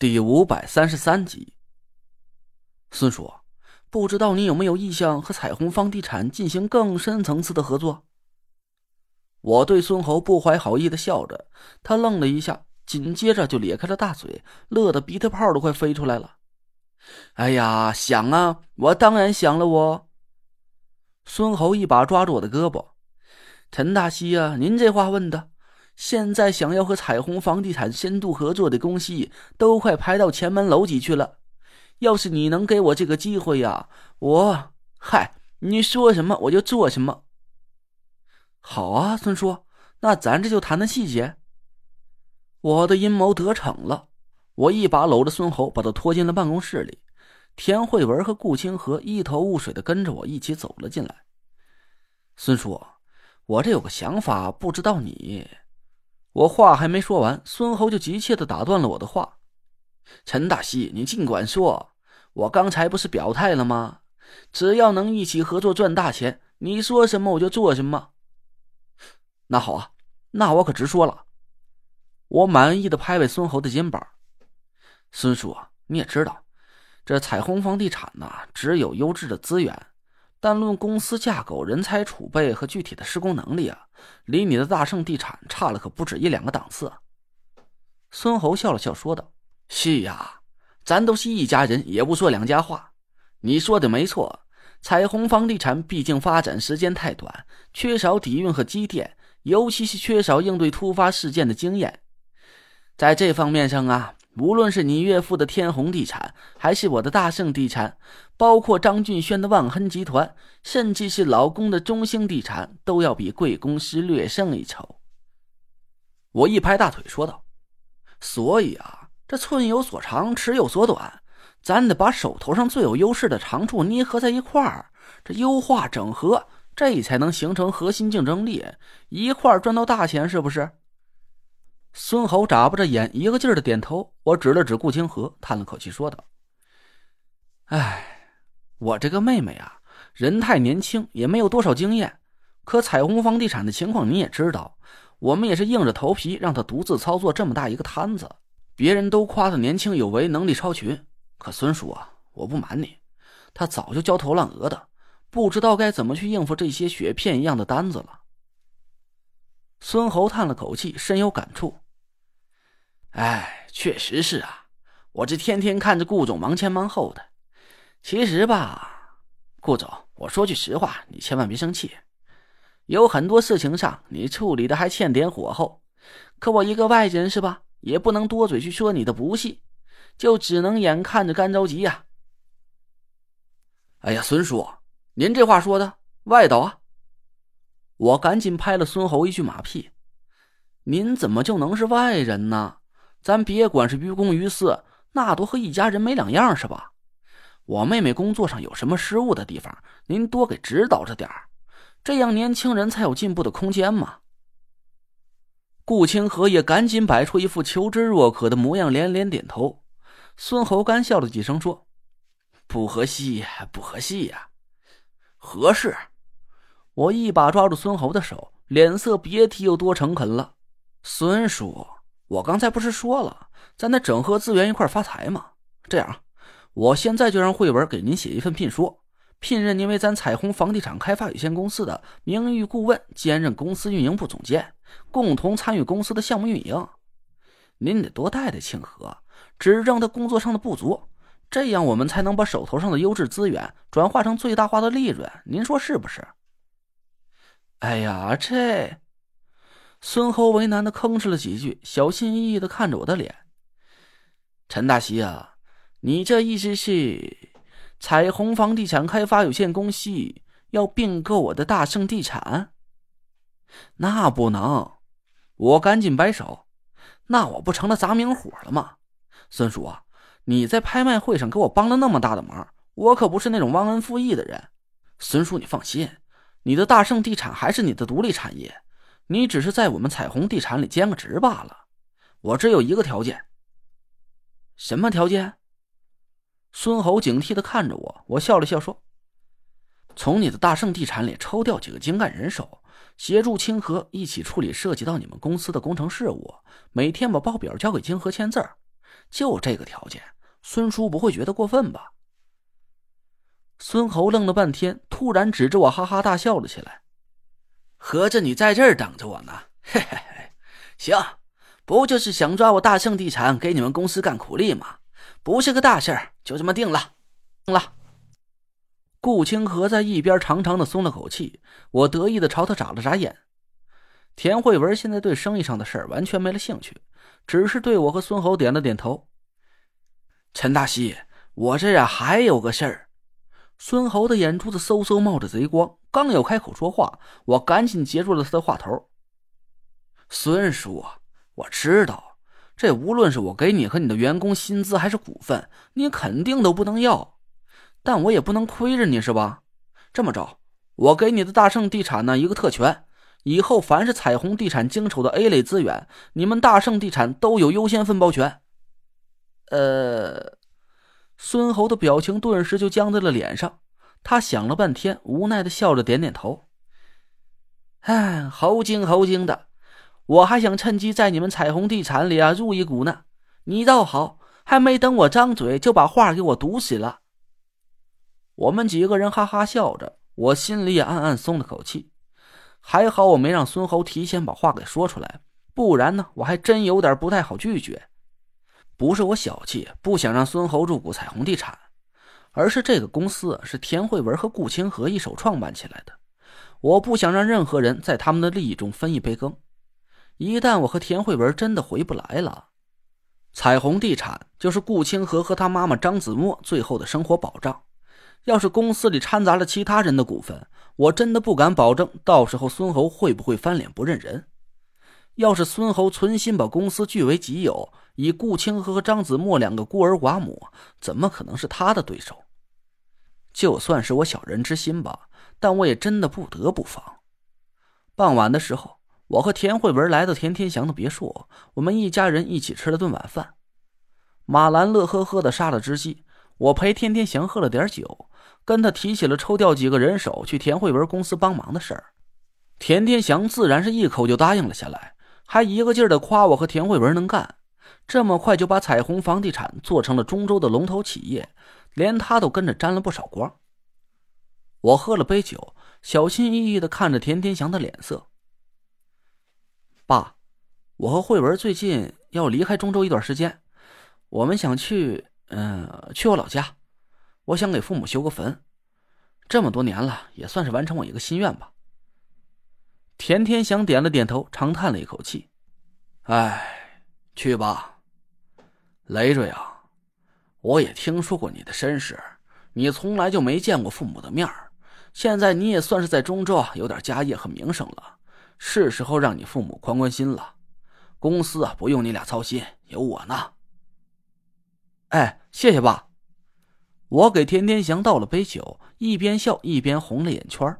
第五百三十三集，孙叔，不知道你有没有意向和彩虹房地产进行更深层次的合作？我对孙猴不怀好意的笑着，他愣了一下，紧接着就咧开了大嘴，乐得鼻涕泡都快飞出来了。哎呀，想啊，我当然想了。我孙猴一把抓住我的胳膊，陈大西啊，您这话问的。现在想要和彩虹房地产深度合作的公司都快排到前门楼级去了。要是你能给我这个机会呀，我嗨，你说什么我就做什么。好啊，孙叔，那咱这就谈谈细节。我的阴谋得逞了，我一把搂着孙猴，把他拖进了办公室里。田慧文和顾清河一头雾水的跟着我一起走了进来。孙叔，我这有个想法，不知道你。我话还没说完，孙猴就急切的打断了我的话：“陈大西，你尽管说，我刚才不是表态了吗？只要能一起合作赚大钱，你说什么我就做什么。”那好啊，那我可直说了。我满意的拍拍孙猴的肩膀：“孙叔，你也知道，这彩虹房地产呐，只有优质的资源。”但论公司架构、人才储备和具体的施工能力啊，离你的大圣地产差了可不止一两个档次。孙猴笑了笑说道：“是呀，咱都是一家人，也不说两家话。你说的没错，彩虹房地产毕竟发展时间太短，缺少底蕴和积淀，尤其是缺少应对突发事件的经验。在这方面上啊。”无论是你岳父的天弘地产，还是我的大盛地产，包括张俊轩的万亨集团，甚至是老公的中兴地产，都要比贵公司略胜一筹。我一拍大腿说道：“所以啊，这寸有所长，尺有所短，咱得把手头上最有优势的长处捏合在一块儿，这优化整合，这才能形成核心竞争力，一块儿赚到大钱，是不是？”孙猴眨巴着眼，一个劲儿的点头。我指了指顾清河，叹了口气说道：“哎，我这个妹妹啊，人太年轻，也没有多少经验。可彩虹房地产的情况你也知道，我们也是硬着头皮让她独自操作这么大一个摊子。别人都夸她年轻有为，能力超群。可孙叔啊，我不瞒你，她早就焦头烂额的，不知道该怎么去应付这些雪片一样的单子了。”孙猴叹了口气，深有感触。哎，确实是啊，我这天天看着顾总忙前忙后的。其实吧，顾总，我说句实话，你千万别生气。有很多事情上你处理的还欠点火候，可我一个外人是吧，也不能多嘴去说你的不是，就只能眼看着干着急呀。哎呀，孙叔，您这话说的外道啊！我赶紧拍了孙猴一句马屁：“您怎么就能是外人呢？”咱别管是于公于私，那都和一家人没两样，是吧？我妹妹工作上有什么失误的地方，您多给指导着点这样年轻人才有进步的空间嘛。顾清河也赶紧摆出一副求知若渴的模样，连连点头。孙猴干笑了几声，说：“不合适，不合适呀，合适。”我一把抓住孙猴的手，脸色别提有多诚恳了，孙叔。我刚才不是说了，咱得整合资源一块发财吗？这样，我现在就让慧文给您写一份聘书，聘任您为咱彩虹房地产开发有限公司的名誉顾问，兼任公司运营部总监，共同参与公司的项目运营。您得多带带庆和，指正他工作上的不足，这样我们才能把手头上的优质资源转化成最大化的利润。您说是不是？哎呀，这……孙猴为难的吭哧了几句，小心翼翼的看着我的脸。陈大喜啊，你这意思是，彩虹房地产开发有限公司要并购我的大盛地产？那不能！我赶紧摆手，那我不成了砸明火了吗？孙叔啊，你在拍卖会上给我帮了那么大的忙，我可不是那种忘恩负义的人。孙叔，你放心，你的大盛地产还是你的独立产业。你只是在我们彩虹地产里兼个职罢了。我只有一个条件。什么条件？孙猴警惕的看着我，我笑了笑说：“从你的大圣地产里抽调几个精干人手，协助清河一起处理涉及到你们公司的工程事务，每天把报表交给清河签字就这个条件，孙叔不会觉得过分吧？孙猴愣了半天，突然指着我哈哈大笑了起来。合着你在这儿等着我呢？嘿嘿嘿，行，不就是想抓我大圣地产给你们公司干苦力吗？不是个大事儿，就这么定了。定了。顾清河在一边长长的松了口气，我得意的朝他眨了眨眼。田慧文现在对生意上的事儿完全没了兴趣，只是对我和孙猴点了点头。陈大西，我这呀还有个事儿。孙猴的眼珠子嗖嗖冒着贼光，刚要开口说话，我赶紧截住了他的话头。孙叔，我知道，这无论是我给你和你的员工薪资还是股份，你肯定都不能要，但我也不能亏着你是吧？这么着，我给你的大圣地产呢一个特权，以后凡是彩虹地产经手的 A 类资源，你们大圣地产都有优先分包权。呃。孙猴的表情顿时就僵在了脸上，他想了半天，无奈的笑着点点头。哎，猴精猴精的，我还想趁机在你们彩虹地产里啊入一股呢。你倒好，还没等我张嘴，就把话给我堵死了。我们几个人哈哈笑着，我心里也暗暗松了口气。还好我没让孙猴提前把话给说出来，不然呢，我还真有点不太好拒绝。不是我小气，不想让孙猴入股彩虹地产，而是这个公司是田慧文和顾清河一手创办起来的，我不想让任何人在他们的利益中分一杯羹。一旦我和田慧文真的回不来了，彩虹地产就是顾清河和他妈妈张子墨最后的生活保障。要是公司里掺杂了其他人的股份，我真的不敢保证到时候孙猴会不会翻脸不认人。要是孙猴存心把公司据为己有，以顾清河和张子墨两个孤儿寡母，怎么可能是他的对手？就算是我小人之心吧，但我也真的不得不防。傍晚的时候，我和田慧文来到田天祥的别墅，我们一家人一起吃了顿晚饭。马兰乐呵呵的杀了只鸡，我陪田天祥喝了点酒，跟他提起了抽调几个人手去田慧文公司帮忙的事儿。田天祥自然是一口就答应了下来。还一个劲儿的夸我和田慧文能干，这么快就把彩虹房地产做成了中州的龙头企业，连他都跟着沾了不少光。我喝了杯酒，小心翼翼的看着田天祥的脸色。爸，我和慧文最近要离开中州一段时间，我们想去，嗯，去我老家，我想给父母修个坟，这么多年了，也算是完成我一个心愿吧。田天祥点了点头，长叹了一口气：“哎，去吧，雷瑞啊，我也听说过你的身世，你从来就没见过父母的面儿。现在你也算是在中州有点家业和名声了，是时候让你父母宽宽心了。公司啊，不用你俩操心，有我呢。”哎，谢谢爸。我给田天祥倒了杯酒，一边笑一边红了眼圈